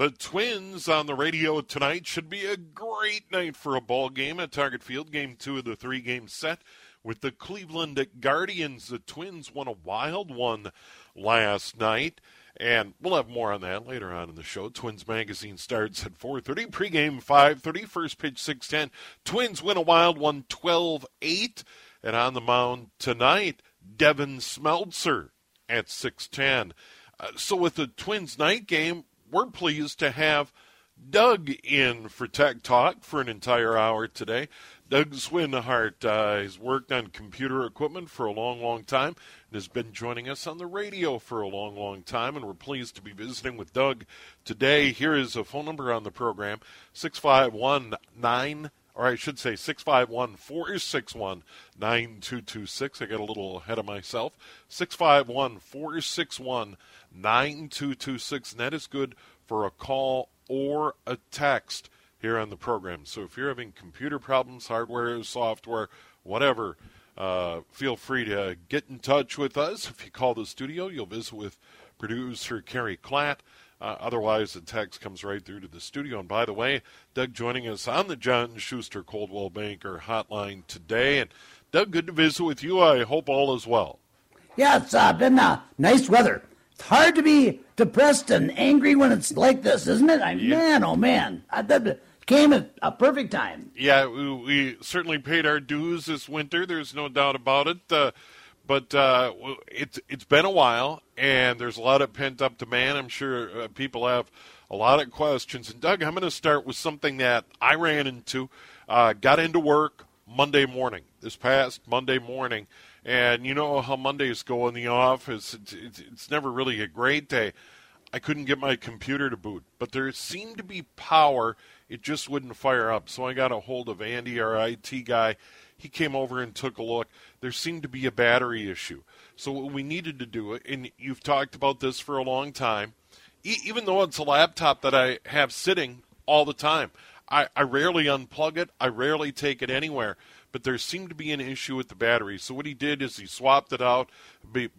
The Twins on the radio tonight should be a great night for a ball game at Target Field. Game two of the three game set with the Cleveland Guardians. The Twins won a wild one last night. And we'll have more on that later on in the show. Twins Magazine starts at 4.30. Pregame 5.30. First pitch 6.10. Twins win a wild one 12-8. And on the mound tonight, Devin Smeltzer at 6:10. Uh, so with the Twins night game, we're pleased to have Doug in for Tech Talk for an entire hour today. Doug Swinhart uh, has worked on computer equipment for a long, long time and has been joining us on the radio for a long, long time. And we're pleased to be visiting with Doug today. Here is a phone number on the program 6519 or I should say 651 461 9226. I got a little ahead of myself. 651 461 9226. And that is good for a call or a text here on the program. So if you're having computer problems, hardware, software, whatever, uh, feel free to get in touch with us. If you call the studio, you'll visit with producer Kerry Klatt. Uh, otherwise, the text comes right through to the studio. And by the way, Doug joining us on the John Schuster Coldwell Banker hotline today. And Doug, good to visit with you. I hope all is well. Yeah, it's uh, been uh, nice weather. It's hard to be depressed and angry when it's like this, isn't it? I, yeah. Man, oh man, I, that came at a perfect time. Yeah, we, we, certainly paid our dues this winter. There's no doubt about it. Uh, but uh, it's it's been a while, and there's a lot of pent up demand. I'm sure uh, people have a lot of questions. And Doug, I'm going to start with something that I ran into. Uh, got into work Monday morning, this past Monday morning, and you know how Mondays go in the office. It's, it's, it's never really a great day. I couldn't get my computer to boot, but there seemed to be power. It just wouldn't fire up. So I got a hold of Andy, our IT guy he came over and took a look. There seemed to be a battery issue. So what we needed to do, and you've talked about this for a long time, e- even though it's a laptop that I have sitting all the time, I, I rarely unplug it. I rarely take it anywhere. But there seemed to be an issue with the battery. So what he did is he swapped it out.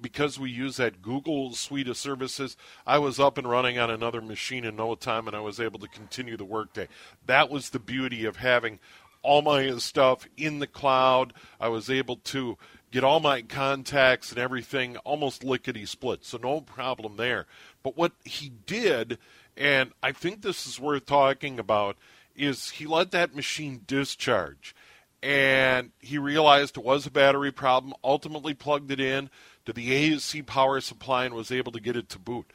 Because we use that Google suite of services, I was up and running on another machine in no time, and I was able to continue the workday. That was the beauty of having all my stuff in the cloud. I was able to get all my contacts and everything almost lickety split, so no problem there. But what he did, and I think this is worth talking about, is he let that machine discharge. And he realized it was a battery problem, ultimately plugged it in to the AC power supply and was able to get it to boot.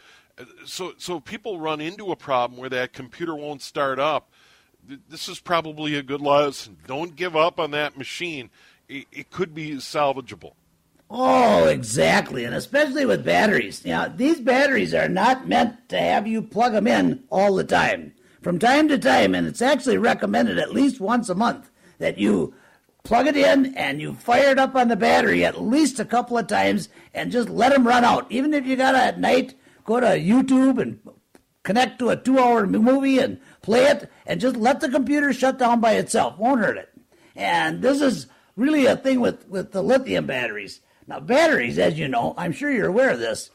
So, so people run into a problem where that computer won't start up this is probably a good lesson. Don't give up on that machine. It, it could be salvageable. Oh, exactly, and especially with batteries. Know, these batteries are not meant to have you plug them in all the time. From time to time, and it's actually recommended at least once a month that you plug it in and you fire it up on the battery at least a couple of times and just let them run out. Even if you got to at night go to YouTube and connect to a two-hour movie and play it, and just let the computer shut down by itself. Won't hurt it. And this is really a thing with, with the lithium batteries. Now, batteries, as you know, I'm sure you're aware of this.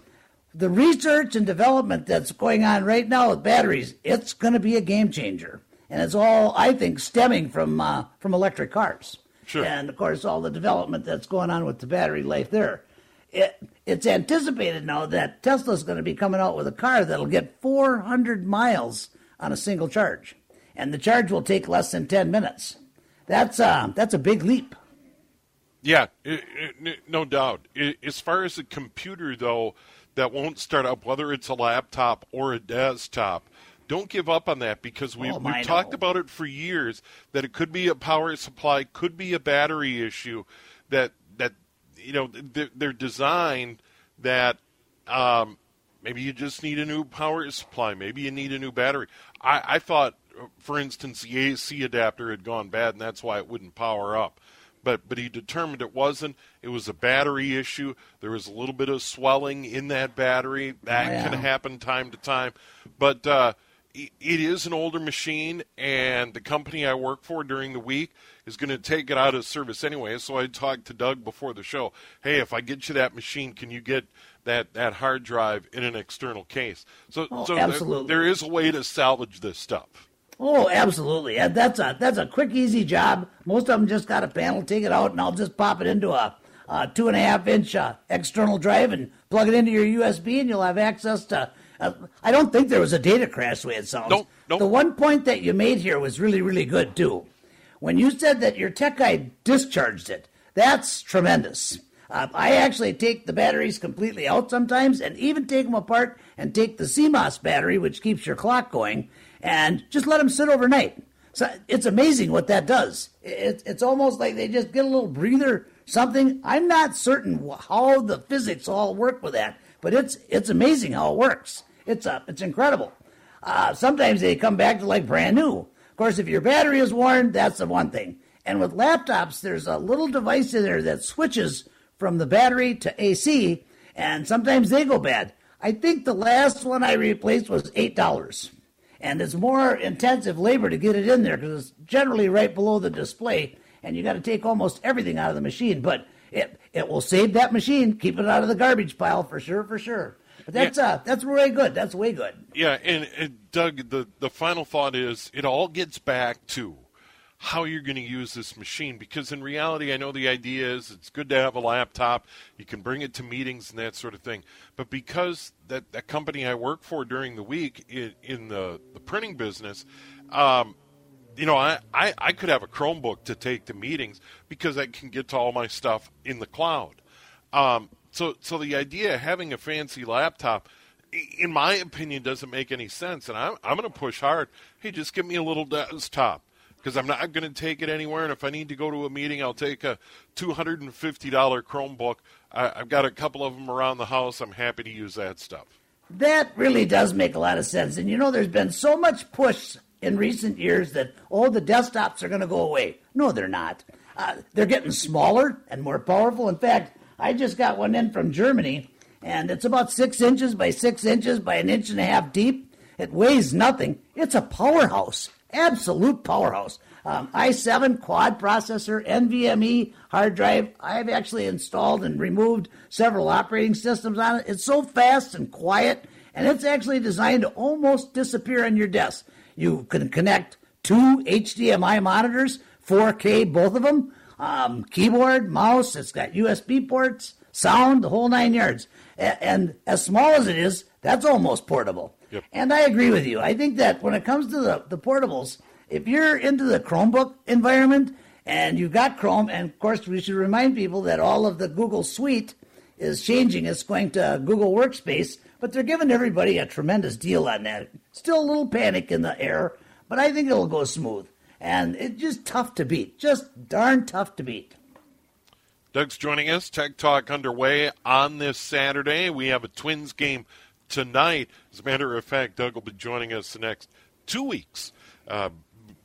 The research and development that's going on right now with batteries, it's going to be a game changer. And it's all, I think, stemming from uh, from electric cars. Sure. And of course, all the development that's going on with the battery life there. It, it's anticipated now that Tesla's going to be coming out with a car that'll get 400 miles on a single charge, and the charge will take less than 10 minutes. That's uh, that's a big leap. Yeah, it, it, no doubt. as far as a computer, though, that won't start up, whether it's a laptop or a desktop, don't give up on that because we've, oh, we've talked about it for years that it could be a power supply, could be a battery issue. That that you know they're, they're designed that um, maybe you just need a new power supply. Maybe you need a new battery. I, I thought, for instance, the AC adapter had gone bad, and that's why it wouldn't power up. But but he determined it wasn't. It was a battery issue. There was a little bit of swelling in that battery. That Oh, can happen time to time. But uh, it is an older machine, and the company I work for during the week is going to take it out of service anyway. So I talked to Doug before the show. Hey, if I get you that machine, can you get that, that hard drive in an external case? So, Oh, so there- there is a way to salvage this stuff. Oh, absolutely. That's a that's a quick, easy job. Most of them just got a panel, take it out, and I'll just pop it into a, a two and a half inch uh, external drive and plug it into your USB, and you'll have access to. Uh, I don't think there was a data crash the way it sounds. Nope, nope. The one point that you made here was really, really good too. When you said that your tech guy discharged it, that's tremendous. Uh, I actually take the batteries completely out sometimes, and even take them apart and take the CMOS battery, which keeps your clock going, and just let them sit overnight. So it's amazing what that does. It, it's almost like they just get a little breather, something. I'm not certain how the physics all work with that, but it's it's amazing how it works. It's uh, it's incredible. Uh, sometimes they come back to like brand new. Of course, if your battery is worn, that's the one thing. And with laptops, there's a little device in there that switches from the battery to AC, and sometimes they go bad. I think the last one I replaced was eight dollars, and it's more intensive labor to get it in there because it's generally right below the display, and you got to take almost everything out of the machine. But it it will save that machine, keep it out of the garbage pile for sure, for sure. But that's uh that's way good. That's way good. Yeah, and, and Doug, the, the final thought is it all gets back to how you're going to use this machine because in reality, I know the idea is it's good to have a laptop, you can bring it to meetings and that sort of thing. But because that, that company I work for during the week in, in the, the printing business, um, you know, I, I, I could have a Chromebook to take to meetings because I can get to all my stuff in the cloud. Um, so, so the idea of having a fancy laptop, in my opinion, doesn't make any sense. And I'm, I'm going to push hard. Hey, just give me a little desktop because I'm not going to take it anywhere. And if I need to go to a meeting, I'll take a $250 Chromebook. I, I've got a couple of them around the house. I'm happy to use that stuff. That really does make a lot of sense. And you know, there's been so much push in recent years that, oh, the desktops are going to go away. No, they're not. Uh, they're getting smaller and more powerful. In fact, I just got one in from Germany, and it's about six inches by six inches by an inch and a half deep. It weighs nothing. It's a powerhouse, absolute powerhouse. Um, i7 quad processor, NVMe hard drive. I've actually installed and removed several operating systems on it. It's so fast and quiet, and it's actually designed to almost disappear on your desk. You can connect two HDMI monitors, 4K, both of them, um, keyboard, mouse. It's got USB ports, sound, the whole nine yards. A- and as small as it is, that's almost portable. Yep. And I agree with you. I think that when it comes to the, the portables, if you're into the Chromebook environment and you've got Chrome, and of course, we should remind people that all of the Google Suite is changing. It's going to Google Workspace, but they're giving everybody a tremendous deal on that. Still a little panic in the air, but I think it'll go smooth. And it's just tough to beat. Just darn tough to beat. Doug's joining us. Tech Talk underway on this Saturday. We have a Twins game tonight. As a matter of fact, Doug will be joining us the next two weeks uh,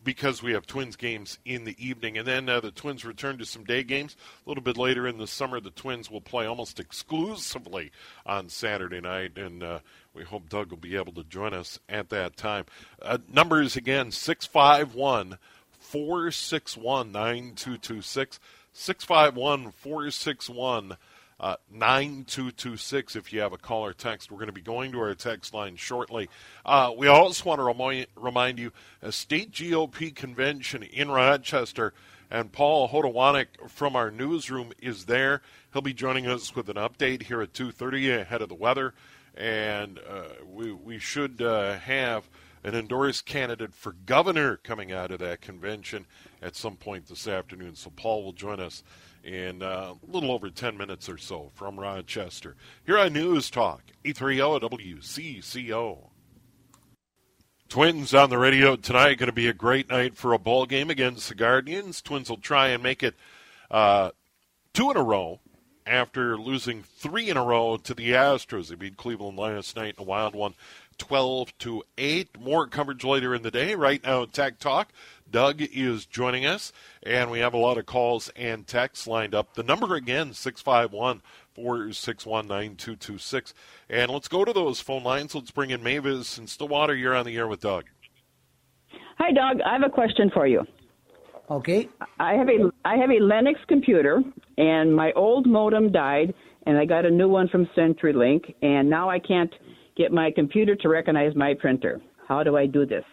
because we have Twins games in the evening. And then uh, the Twins return to some day games. A little bit later in the summer, the Twins will play almost exclusively on Saturday night. And uh, we hope Doug will be able to join us at that time. Uh, numbers again 651 461 9226. 651 461 uh, 9226 if you have a call or text. We're going to be going to our text line shortly. Uh, we also want to remind, remind you a state GOP convention in Rochester, and Paul Hodowanik from our newsroom is there. He'll be joining us with an update here at 2.30 ahead of the weather, and uh, we, we should uh, have an endorsed candidate for governor coming out of that convention at some point this afternoon. So Paul will join us in uh, a little over 10 minutes or so from Rochester. Here on News Talk, E 830 WCCO. Twins on the radio tonight. Going to be a great night for a ball game against the Guardians. Twins will try and make it uh, two in a row after losing three in a row to the Astros. They beat Cleveland last night in a wild one, 12 to 8. More coverage later in the day. Right now, Tech Talk. Doug is joining us, and we have a lot of calls and texts lined up. The number again, 651 461 9226. And let's go to those phone lines. Let's bring in Mavis in Stillwater. You're on the air with Doug. Hi, Doug. I have a question for you. Okay. I have a I have a Linux computer, and my old modem died, and I got a new one from CenturyLink, and now I can't get my computer to recognize my printer. How do I do this?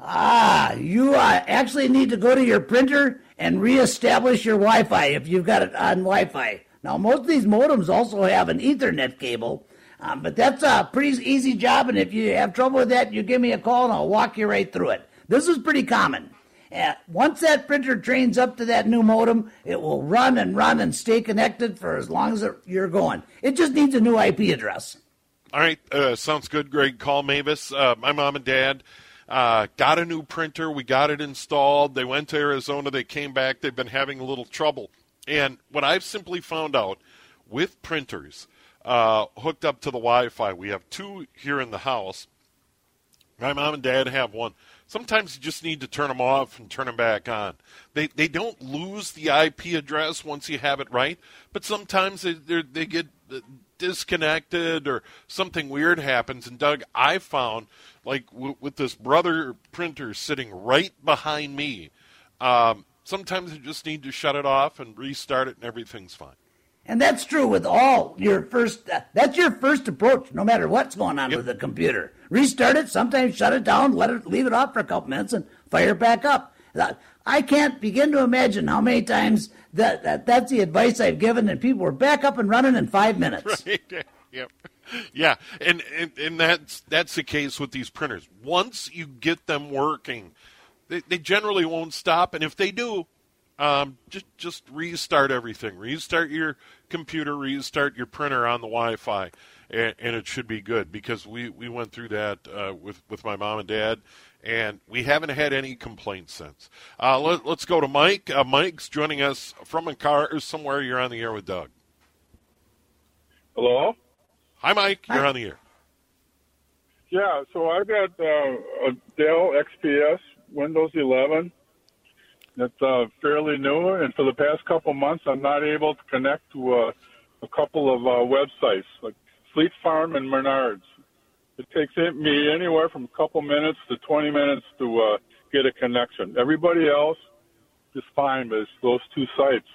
Ah, you uh, actually need to go to your printer and reestablish your Wi-Fi if you've got it on Wi-Fi. Now, most of these modems also have an Ethernet cable, um, but that's a pretty easy job. And if you have trouble with that, you give me a call and I'll walk you right through it. This is pretty common. Once that printer trains up to that new modem, it will run and run and stay connected for as long as you're going. It just needs a new IP address. All right, uh, sounds good, Greg. Call Mavis. Uh, my mom and dad uh, got a new printer. We got it installed. They went to Arizona. They came back. They've been having a little trouble. And what I've simply found out with printers uh, hooked up to the Wi-Fi, we have two here in the house. My mom and dad have one. Sometimes you just need to turn them off and turn them back on. They they don't lose the IP address once you have it right, but sometimes they they get disconnected or something weird happens. And Doug, I found like w- with this brother printer sitting right behind me, um, sometimes you just need to shut it off and restart it, and everything's fine. And that's true with all your first. Uh, that's your first approach, no matter what's going on Yep. with the computer. Restart it. Sometimes shut it down, let it leave it off for a couple minutes, and fire it back up. Uh, I can't begin to imagine how many times that, that that's the advice I've given, and people were back up and running in five minutes. Right. yep. Yeah, and, and and that's that's the case with these printers. Once you get them working, they, they generally won't stop. And if they do, um, just just restart everything. Restart your computer. Restart your printer on the Wi-Fi, and, and it should be good. Because we, we went through that uh, with with my mom and dad, and we haven't had any complaints since. Uh, let, us go to Mike. Uh, Mike's joining us from a car or somewhere. You're on the air with Doug. Hello? Hi, Mike. You're on the air. Yeah, so I've got uh, a Dell XPS Windows 11 that's uh, fairly new, and for the past couple months, I'm not able to connect to uh, a couple of uh, websites like Fleet Farm and Menards. It takes me anywhere from a couple minutes to 20 minutes to uh, get a connection. Everybody else is fine, but it's those two sites.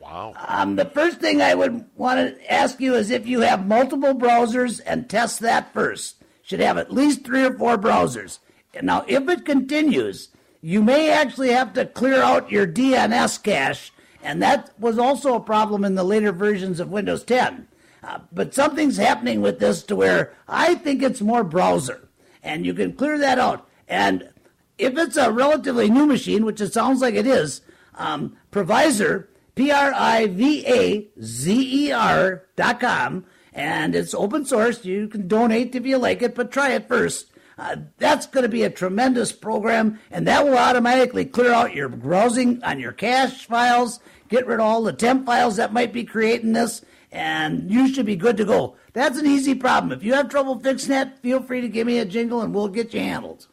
Wow. Um, the first thing I would want to ask you is if you have multiple browsers and test that first. Should have at least three or four browsers. And Now, if it continues, you may actually have to clear out your DNS cache, and that was also a problem in the later versions of Windows 10. Uh, but something's happening with this to where I think it's more browser, and you can clear that out. And if it's a relatively new machine, which it sounds like it is, um, PrivaZer, P R I V A Z E R dot com, and it's open source. You can donate if you like it, but try it first. Uh, that's going to be a tremendous program, and that will automatically clear out your browsing on your cache files, get rid of all the temp files that might be creating this, and you should be good to go. That's an easy problem. If you have trouble fixing that, feel free to give me a jingle and we'll get you handled.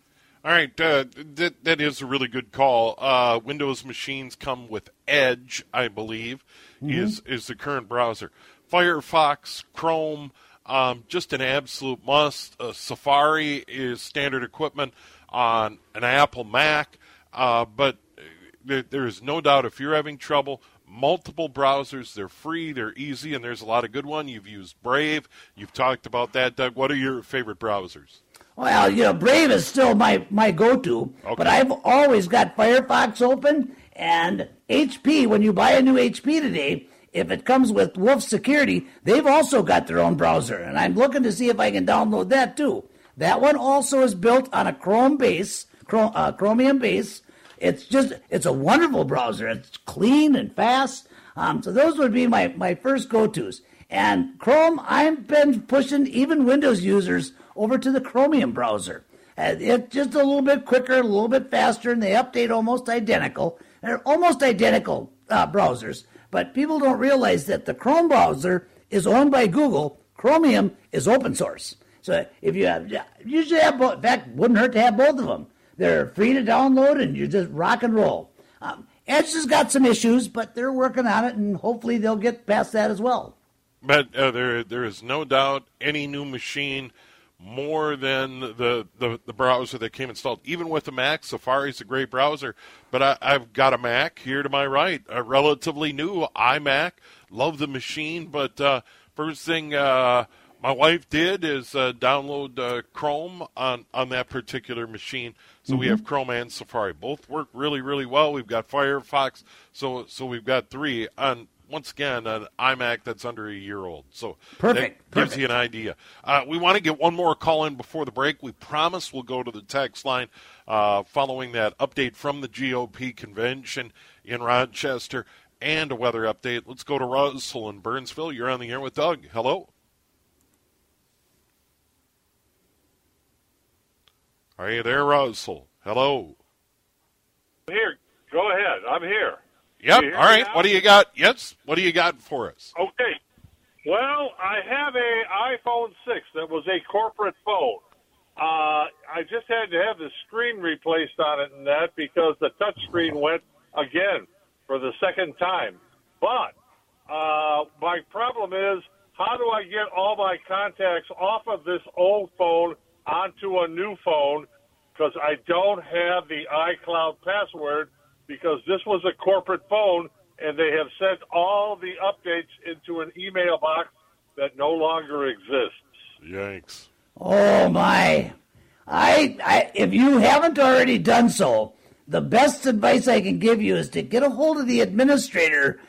All right, uh, that that is a really good call. Uh, Windows machines come with Edge, I believe, is is the current browser. Firefox, Chrome, um, just an absolute must. Uh, Safari is standard equipment on an Apple Mac, uh, but there, there is no doubt if you're having trouble. Multiple browsers, they're free, they're easy, and there's a lot of good ones. You've used Brave, you've talked about that, Doug. What are your favorite browsers? Well, you know, Brave is still my, my go to, Okay. but I've always got Firefox open and HP. When you buy a new HP today, if it comes with Wolf Security, they've also got their own browser, and I'm looking to see if I can download that too. That one also is built on a Chrome base, Chrome, uh, Chromium base. It's just, it's a wonderful browser. It's clean and fast. Um, so those would be my, my first go-tos. And Chrome, I've been pushing even Windows users over to the Chromium browser. Uh, It's just a little bit quicker, a little bit faster, and they update almost identical. They're almost identical uh, browsers. But people don't realize that the Chrome browser is owned by Google. Chromium is open source. So if you have, you should have both. In fact, wouldn't hurt to have both of them. They're free to download, and you just rock and roll. Um, Edge has got some issues, but they're working on it, and hopefully they'll get past that as well. But uh, there, there is no doubt any new machine more than the, the, the browser that came installed. Even with the Mac, Safari's a great browser, but I, I've got a Mac here to my right, a relatively new iMac. Love the machine, but uh, first thing uh, my wife did is uh, download uh, Chrome on, on that particular machine. So mm-hmm. we have Chrome and Safari. Both work really, really well. We've got Firefox, so so we've got three on once again an iMac that's under a year old. So perfect that gives perfect. you an idea. Uh, we want to get one more call in before the break. We promise we'll go to the text line uh, following that update from the GOP convention in Rochester and a weather update. Let's go to Russell in Burnsville. You're on the air with Doug. Hello. Are you there, Russell? Hello. I'm Here, go ahead. I'm here. Yep. All right. What do you got? Yes. What do you got for us? Okay. Well, I have a iPhone 6 that was a corporate phone. Uh, I just had to have the screen replaced on it and that because the touch screen went again for the second time. But uh, my problem is how do I get all my contacts off of this old phone onto a new phone because I don't have the iCloud password because this was a corporate phone and they have sent all the updates into an email box that no longer exists. Yikes. Oh my. I, I if you haven't already done so, the best advice I can give you is to get a hold of the administrator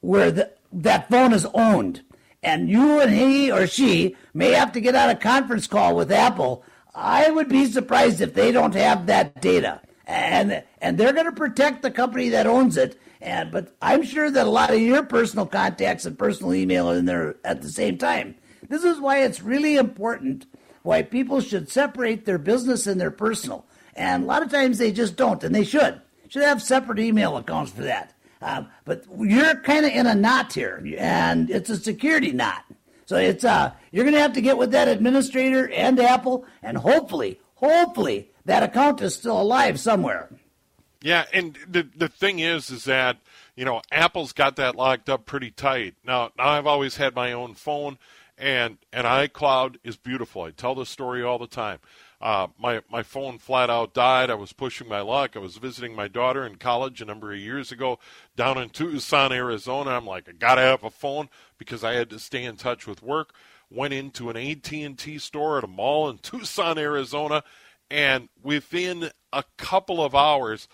where the, that phone is owned. And you and he or she may have to get on a conference call with Apple. I would be surprised if they don't have that data and and they're going to protect the company that owns it. And but I'm sure that a lot of your personal contacts and personal email are in there at the same time. This is why it's really important why people should separate their business and their personal. And a lot of times they just don't, and they should. Should have separate email accounts for that. Um, but you're kind of in a knot here, and it's a security knot. So it's uh, you're going to have to get with that administrator and Apple, and hopefully, hopefully that account is still alive somewhere. Yeah, and the the thing is, is that you know Apple's got that locked up pretty tight. Now, now I've always had my own phone, and and iCloud is beautiful. I tell this story all the time. Uh, my my phone flat out died. I was pushing my luck. I was visiting my daughter in college a number of years ago down in Tucson, Arizona. I'm like, I gotta have a phone because I had to stay in touch with work. Went into an AT&T store at a mall in Tucson, Arizona and within a couple of hours,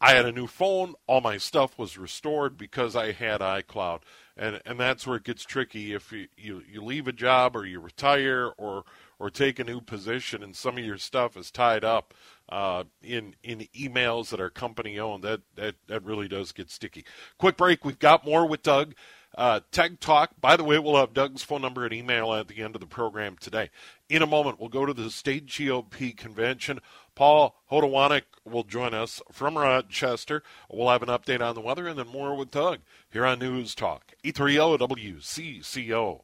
I had a new phone. All my stuff was restored because I had iCloud. And, and that's where it gets tricky. If you, you, you leave a job or you retire or, or take a new position and some of your stuff is tied up uh, in, in emails that are company owned, that, that, that really does get sticky. Quick break. We've got more with Doug. Uh, Tech Talk. By the way, we'll have Doug's phone number and email at the end of the program today. In a moment, we'll go to the state GOP convention. Paul Hodowanik will join us from Rochester. We'll have an update on the weather and then more with Doug here on News Talk. 830 WCCO.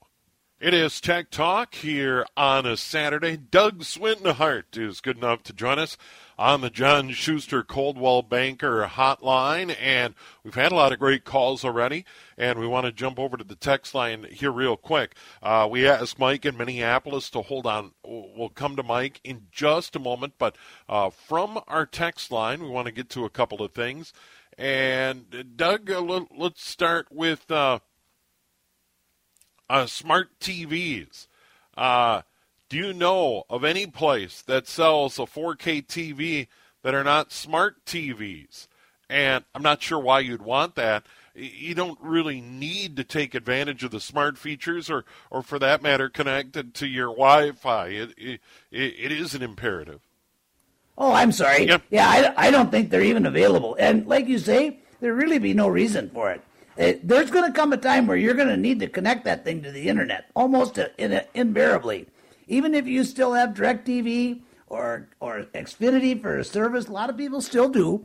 It is Tech Talk here on a Saturday. Doug Swindenhart is good enough to join us on the John Schuster Coldwell Banker hotline. And we've had a lot of great calls already. And we want to jump over to the text line here real quick. Uh, we asked Mike in Minneapolis to hold on. We'll come to Mike in just a moment. But uh, from our text line, we want to get to a couple of things. And Doug, uh, let's start with uh, uh, smart TVs. Uh, do you know of any place that sells a 4K TV that are not smart TVs? And I'm not sure why you'd want that. You don't really need to take advantage of the smart features, or, or for that matter, connected to your Wi-Fi. It, it, it is an imperative. Oh, I'm sorry. Yep. Yeah, I, I don't think they're even available. And like you say, there really be no reason for it. It there's going to come a time where you're going to need to connect that thing to the internet, almost in, invariably even if you still have DirecTV or or Xfinity for a service, a lot of people still do.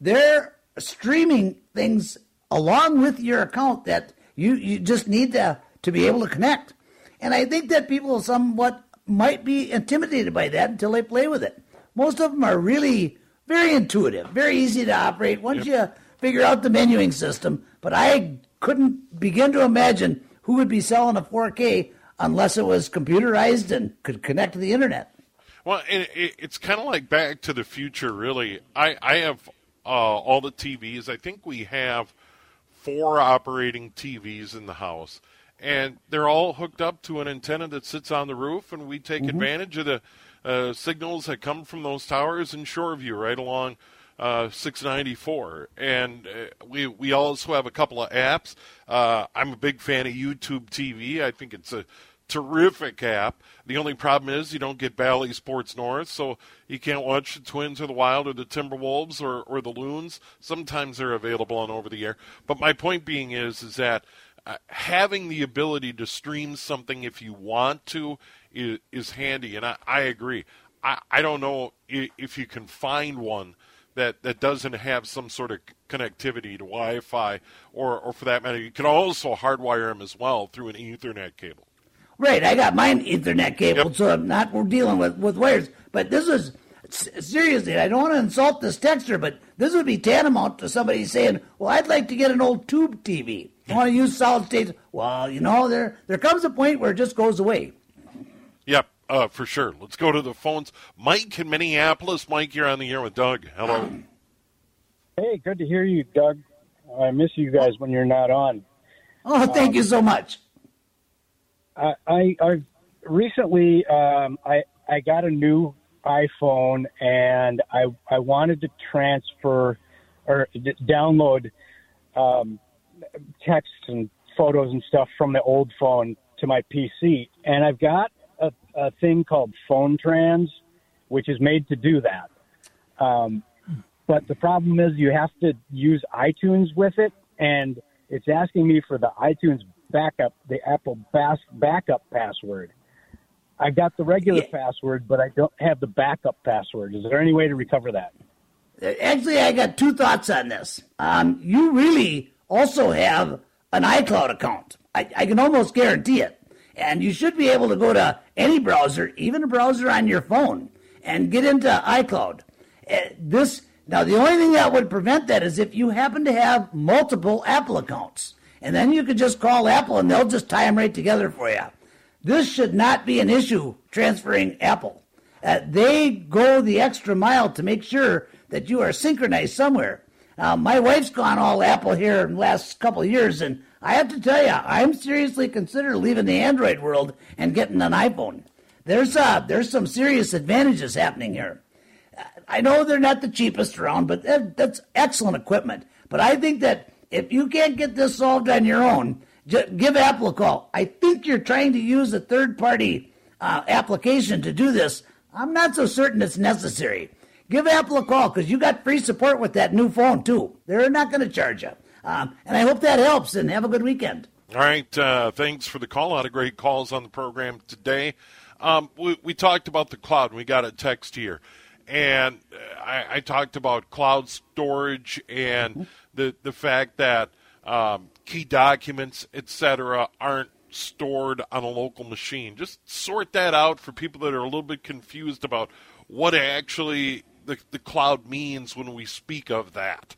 They're streaming things along with your account that you, you just need to, to be able to connect. And I think that people somewhat might be intimidated by that until they play with it. Most of them are really very intuitive, very easy to operate once you figure out the menuing system. But I couldn't begin to imagine who would be selling a 4K unless it was computerized and could connect to the internet. Well, it, it, it's kind of like Back to the Future, really. I, I have uh, all the TVs. I think we have four operating TVs in the house, and they're all hooked up to an antenna that sits on the roof, and we take mm-hmm. advantage of the uh, signals that come from those towers in Shoreview right along uh, 694. And uh, we we also have a couple of apps. Uh, I'm a big fan of YouTube TV. I think it's a terrific app. The only problem is you don't get Bally Sports North, so you can't watch the Twins or the Wild or the Timberwolves or, or the Loons. Sometimes they're available on over the air. But my point being is is that uh, having the ability to stream something if you want to is, is handy, and I, I agree. I, I don't know if you can find one that, that doesn't have some sort of connectivity to Wi-Fi, or, or for that matter, you can also hardwire them as well through an Ethernet cable. Right, I got mine Ethernet cable, yep. so I'm not we're dealing with, with wires. But this is seriously, I don't want to insult this texture, but this would be tantamount to somebody saying, "Well, I'd like to get an old tube TV. I want to use solid state." Well, you know, there there comes a point where it just goes away. Yep, uh, for sure. Let's go to the phones. Mike in Minneapolis. Mike, you're on the air with Doug. Hello. Hey, good to hear you, Doug. I miss you guys when you're not on. Oh, thank um, you so much. I, I, I recently um, I I got a new iPhone and I I wanted to transfer or d- download um, text and photos and stuff from the old phone to my PC, and I've got a, a thing called Phone Trans, which is made to do that. Um, but the problem is you have to use iTunes with it, and it's asking me for the iTunes backup, the Apple backup password. I got the regular yeah. password, but I don't have the backup password. Is there any way to recover that? Actually, I got two thoughts on this. Um, you really also have an iCloud account. I, I can almost guarantee it. And you should be able to go to any browser, even a browser on your phone, and get into iCloud. Uh, this now the only thing that would prevent that is if you happen to have multiple Apple accounts and then you could just call Apple and they'll just tie them right together for you. This should not be an issue transferring Apple. Uh, they go the extra mile to make sure that you are synchronized somewhere. Uh, my wife's gone all Apple here in the last couple of years, and I have to tell you, I'm seriously considering leaving the Android world and getting an iPhone. There's uh, there's some serious advantages happening here. I know they're not the cheapest around, but that, that's excellent equipment. But I think that if you can't get this solved on your own, give Apple a call. I think you're trying to use a third party uh, application to do this. I'm not so certain it's necessary. Give Apple a call because you got free support with that new phone, too. They're not going to charge you. Um, and I hope that helps and have a good weekend. All right. Uh, thanks for the call. A lot of great calls on the program today. Um, we, we, talked about the cloud. We got a text here. And I, I talked about cloud storage and mm-hmm the the fact that um, key documents, etc., aren't stored on a local machine. Just sort that out for people that are a little bit confused about what actually the, the cloud means when we speak of that.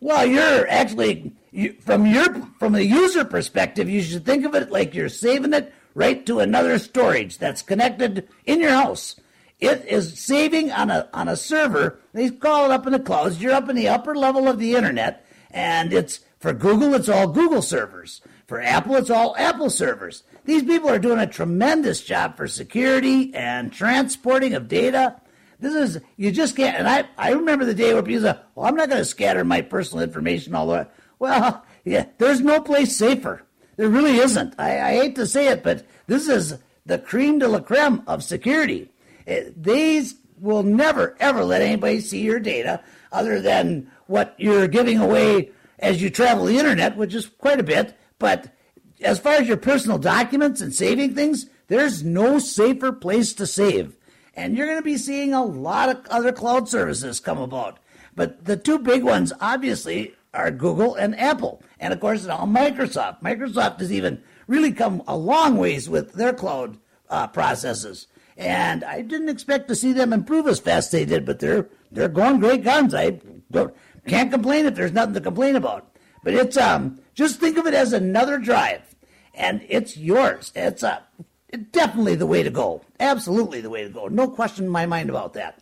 Well, you're actually you, from your from the user perspective, you should think of it like you're saving it right to another storage that's connected in your house. It is saving on a on a server. They call it up in the clouds. You're up in the upper level of the internet, and it's for Google. It's all Google servers. For Apple, it's all Apple servers. These people are doing a tremendous job for security and transporting of data. This is you just can't. And I I remember the day where people said, "Well, I'm not going to scatter my personal information all way." Well, yeah, there's no place safer. There really isn't. I, I hate to say it, but this is the cream de la creme of security. It, these will never, ever let anybody see your data other than what you're giving away as you travel the internet, which is quite a bit. But as far as your personal documents and saving things, there's no safer place to save. And you're going to be seeing a lot of other cloud services come about. But the two big ones, obviously, are Google and Apple. And of course, now Microsoft. Microsoft has even really come a long ways with their cloud uh, processes. And I didn't expect to see them improve as fast as they did, but they're they're going great guns. I can't complain if there's nothing to complain about. But it's um just think of it as another drive, and it's yours. It's uh, definitely the way to go. Absolutely the way to go. No question in my mind about that.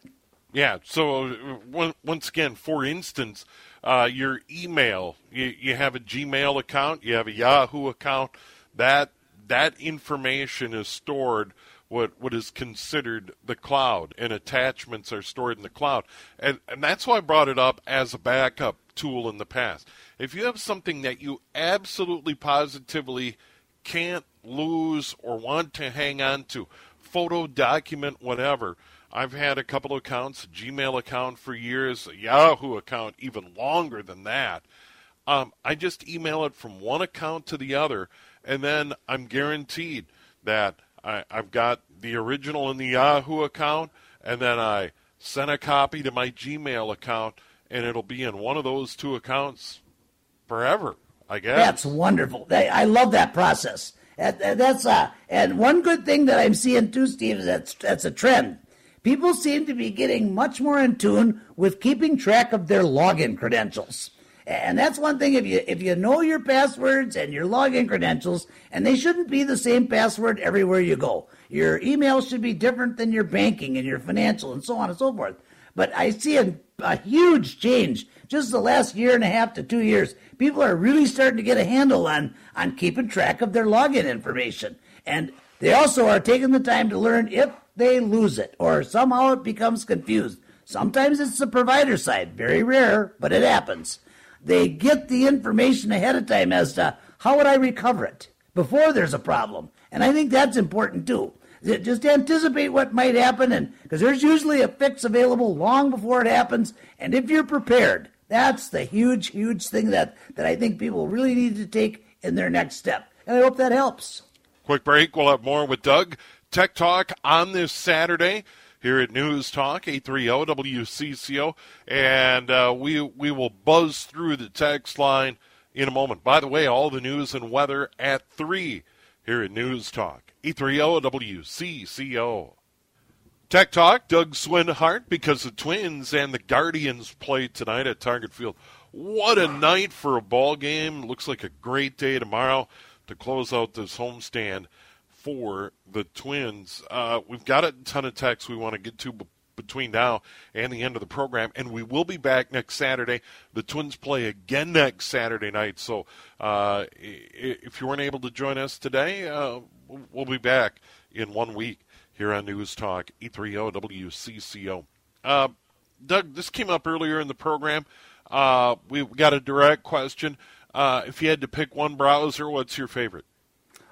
Yeah. So uh, once again, for instance, uh, your email, you, you have a Gmail account, you have a Yahoo account. That that information is stored what what is considered the cloud, and attachments are stored in the cloud, and and that's why I brought it up as a backup tool in the past. If you have something that you absolutely positively can't lose or want to hang on to, photo, document, whatever. I've had a couple of accounts, a Gmail account for years, a Yahoo account even longer than that. Um, I just email it from one account to the other, and then I'm guaranteed that I, I've got the original in the Yahoo account, and then I send a copy to my Gmail account, and it'll be in one of those two accounts forever. I guess that's wonderful. I love that process. That's uh, and one good thing that I'm seeing too, Steve, is that's that's a trend. People seem to be getting much more in tune with keeping track of their login credentials. And that's one thing if you if you know your passwords and your login credentials, and they shouldn't be the same password everywhere you go. Your email should be different than your banking and your financial and so on and so forth. But I see a, a huge change just the last year and a half to two years. People are really starting to get a handle on on keeping track of their login information. And they also are taking the time to learn if they lose it or somehow it becomes confused. Sometimes it's the provider side, very rare, but it happens they get the information ahead of time as to how would I recover it before there's a problem. And I think that's important too. Just anticipate what might happen, and because there's usually a fix available long before it happens. And if you're prepared, that's the huge, huge thing that, that I think people really need to take in their next step. And I hope that helps. Quick break. We'll have more with Doug. Tech Talk on this Saturday here at News Talk 830 WCCO, and uh, we we will buzz through the text line in a moment. By the way, all the news and weather at three here at News Talk 830 WCCO. Tech Talk, Doug Swinhart, because the Twins and the Guardians play tonight at Target Field. What a night for a ball game! Looks like a great day tomorrow to close out this homestand for the Twins. Uh, we've got a ton of texts we want to get to b- between now and the end of the program, and we will be back next Saturday. The Twins play again next Saturday night, so uh, if you weren't able to join us today, uh, we'll be back in one week here on News Talk 830 WCCO. Uh, Doug, this came up earlier in the program. Uh, we got a direct question. Uh, if you had to pick one browser, what's your favorite?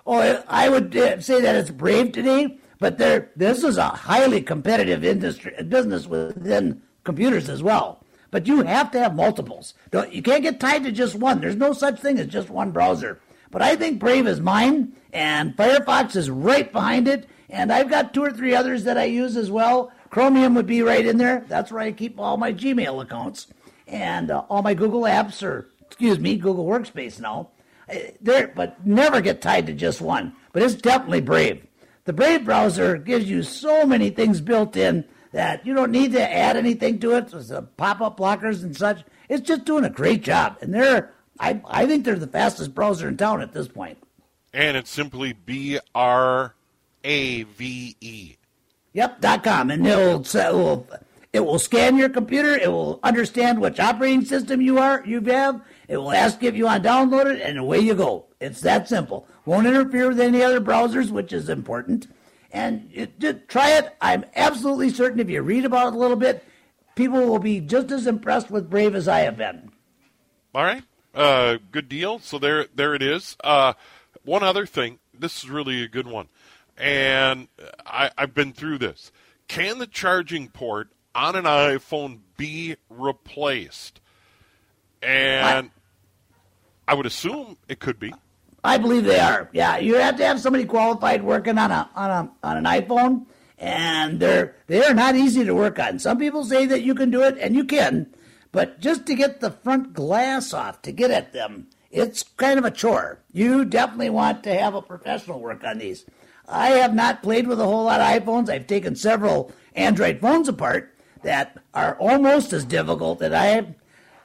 Oh, I would uh, say that it's Brave today, but there, this is a highly competitive industry business within computers as well. But you have to have multiples. You can't get tied to just one. There's no such thing as just one browser. But I think Brave is mine, and Firefox is right behind it. And I've got two or three others that I use as well. Chromium would be right in there. That's where I keep all my Gmail accounts and uh, all my Google apps, or excuse me, Google Workspace now there, but never get tied to just one. But it's definitely Brave. The Brave browser gives you so many things built in that you don't need to add anything to it. the pop-up blockers and such. It's just doing a great job, and they're I I think they're the fastest browser in town at this point. And it's simply B R A V E. Yep, dot com, and it'll, it will it will scan your computer. It will understand which operating system you are you have, it will ask if you want to download it, and away you go. It's that simple. Won't interfere with any other browsers, which is important. And it, just try it. I'm absolutely certain if you read about it a little bit, people will be just as impressed with Brave as I have been. All right, uh, good deal. So there, there it is. Uh, one other thing. This is really a good one, and I, I've been through this. Can the charging port on an iPhone be replaced? And I would assume it could be. I believe they are. Yeah, you have to have somebody qualified working on a on a on an iPhone, and they're they are not easy to work on. Some people say that you can do it, and you can, But just to get the front glass off, to get at them, it's kind of a chore. You definitely want to have a professional work on these. I have not played with a whole lot of iPhones. I've taken several Android phones apart that are almost as difficult that I have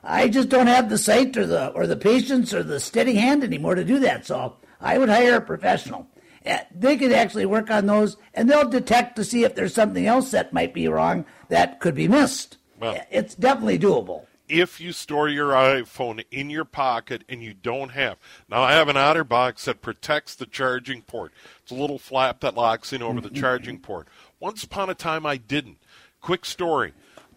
I just don't have the sight or the or the patience or the steady hand anymore to do that. So I would hire a professional. Uh, They could actually work on those, and they'll detect to see if there's something else that might be wrong that could be missed. Well- it's definitely doable. If you store your iPhone in your pocket and you don't have. Now, I have an outer box that protects the charging port. It's a little flap that locks in over the mm-hmm. charging port. Once upon a time, I didn't. Quick story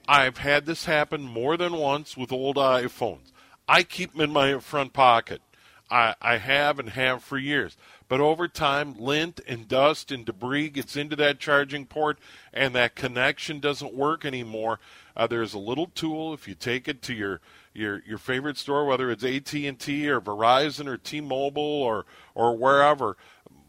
I've had this happen more than once with old iPhones. I keep them in my front pocket. I, I have and have for years. But over time, lint and dust and debris gets into that charging port, and that connection doesn't work anymore. Uh, there's a little tool if you take it to your your your favorite store, whether it's AT and T or Verizon or T-Mobile or or wherever.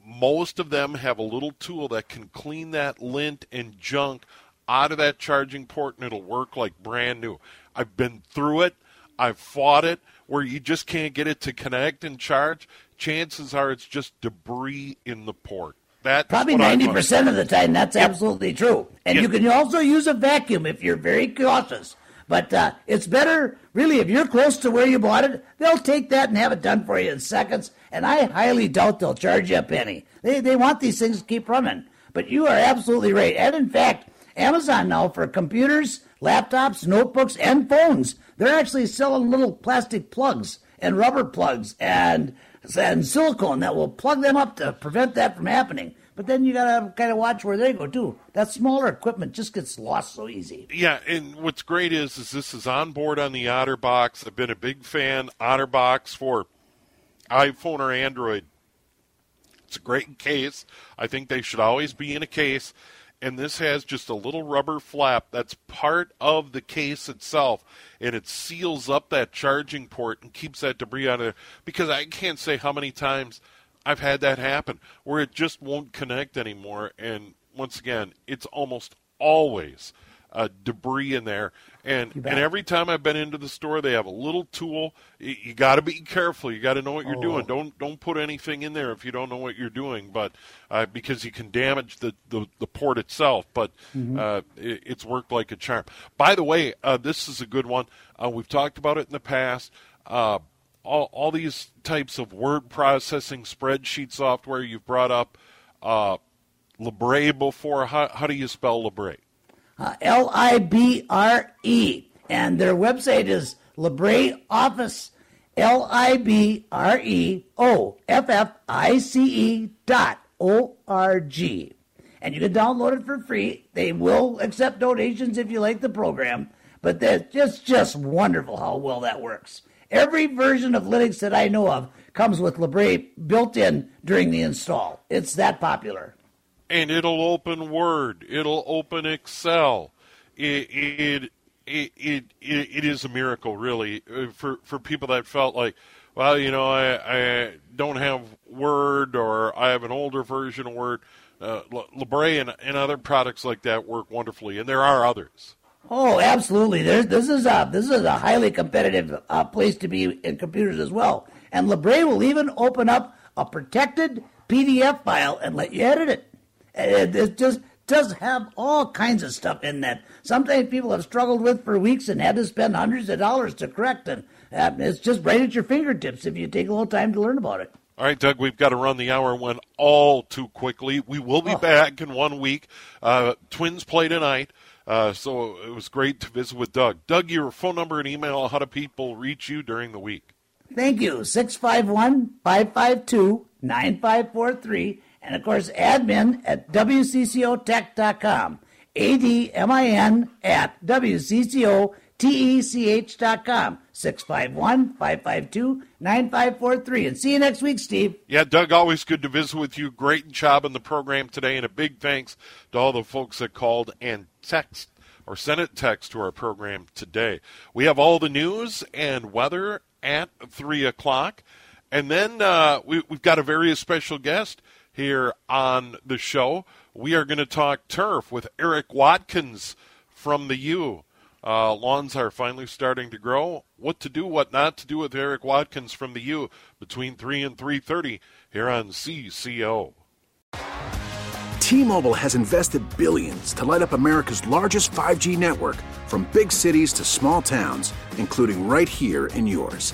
Most of them have a little tool that can clean that lint and junk out of that charging port, and it'll work like brand new. I've been through it. I've fought it where you just can't get it to connect and charge. Chances are it's just debris in the port. That's Probably 90% of the time, that's absolutely true. And Yep. you can also use a vacuum if you're very cautious. But uh, it's better, really, if you're close to where you bought it, they'll take that and have it done for you in seconds. And I highly doubt they'll charge you a penny. They they want these things to keep running. But you are absolutely right. And in fact, Amazon now for computers, laptops, notebooks, and phones, they're actually selling little plastic plugs and rubber plugs and and silicone that will plug them up to prevent that from happening. But then you gotta kind of watch where they go too. That smaller equipment just gets lost so easy. Yeah, and what's great is is this is on board on the OtterBox. I've been a big fan OtterBox for iPhone or Android. It's a great case. I think they should always be in a case. And this has just a little rubber flap that's part of the case itself, and it seals up that charging port and keeps that debris out of there. Because I can't say how many times I've had that happen where it just won't connect anymore. And once again, it's almost always uh, debris in there. And and every time I've been into the store, they have a little tool. You, you got to be careful. You got to know what you're doing. Don't don't put anything in there if you don't know what you're doing. But uh, because you can damage the, the, the port itself. But uh, it, it's worked like a charm. By the way, uh, this is a good one. Uh, we've talked about it in the past. Uh, all, all these types of word processing spreadsheet software you've brought up. Uh, Libre before. How, how do you spell Libre? Uh, L I B R E, and their website is Libre. L I B R E O F F I C E dot O R G. And you can download it for free. They will accept donations if you like the program, but that's just, just wonderful how well that works. Every version of Linux that I know of comes with Libre built in during the install. It's that popular. And it'll open Word, it'll open Excel. It it it it, it, is a miracle, really, uh, for for people that felt like, well, you know, I I don't have Word or I have an older version of Word. Uh, Libre and, and other products like that work wonderfully, and there are others. Oh, absolutely. There's, this is a this is a highly competitive uh, place to be in computers as well. And Libre will even open up a protected PDF file and let you edit it. It just does have all kinds of stuff in that. Sometimes people have struggled with for weeks and had to spend hundreds of dollars to correct it. Uh, it's just right at your fingertips if you take a little time to learn about it. All right, Doug, we've got to run the hour went all too quickly. We will be back in one week. Uh, twins play tonight, uh, so it was great to visit with Doug. Doug, your phone number and email, how do people reach you during the week? Thank you. 651 552 9543. And of course, admin at WCCOtech.com. A D M I N at WCCOTECH.com. 651 552 9543. And see you next week, Steve. Yeah, Doug, always good to visit with you. Great job in the program today, and a big thanks to all the folks that called and text or sent a text to our program today. We have all the news and weather at 3 o'clock. And then uh, we, we've got a very special guest here on the show. We are going to talk turf with Eric Watkins from the U. Uh, lawns are finally starting to grow. What to do, what not to do with Eric Watkins from the U between 3 and 3.30 here on CCO. T-Mobile has invested billions to light up America's largest 5G network from big cities to small towns, including right here in yours.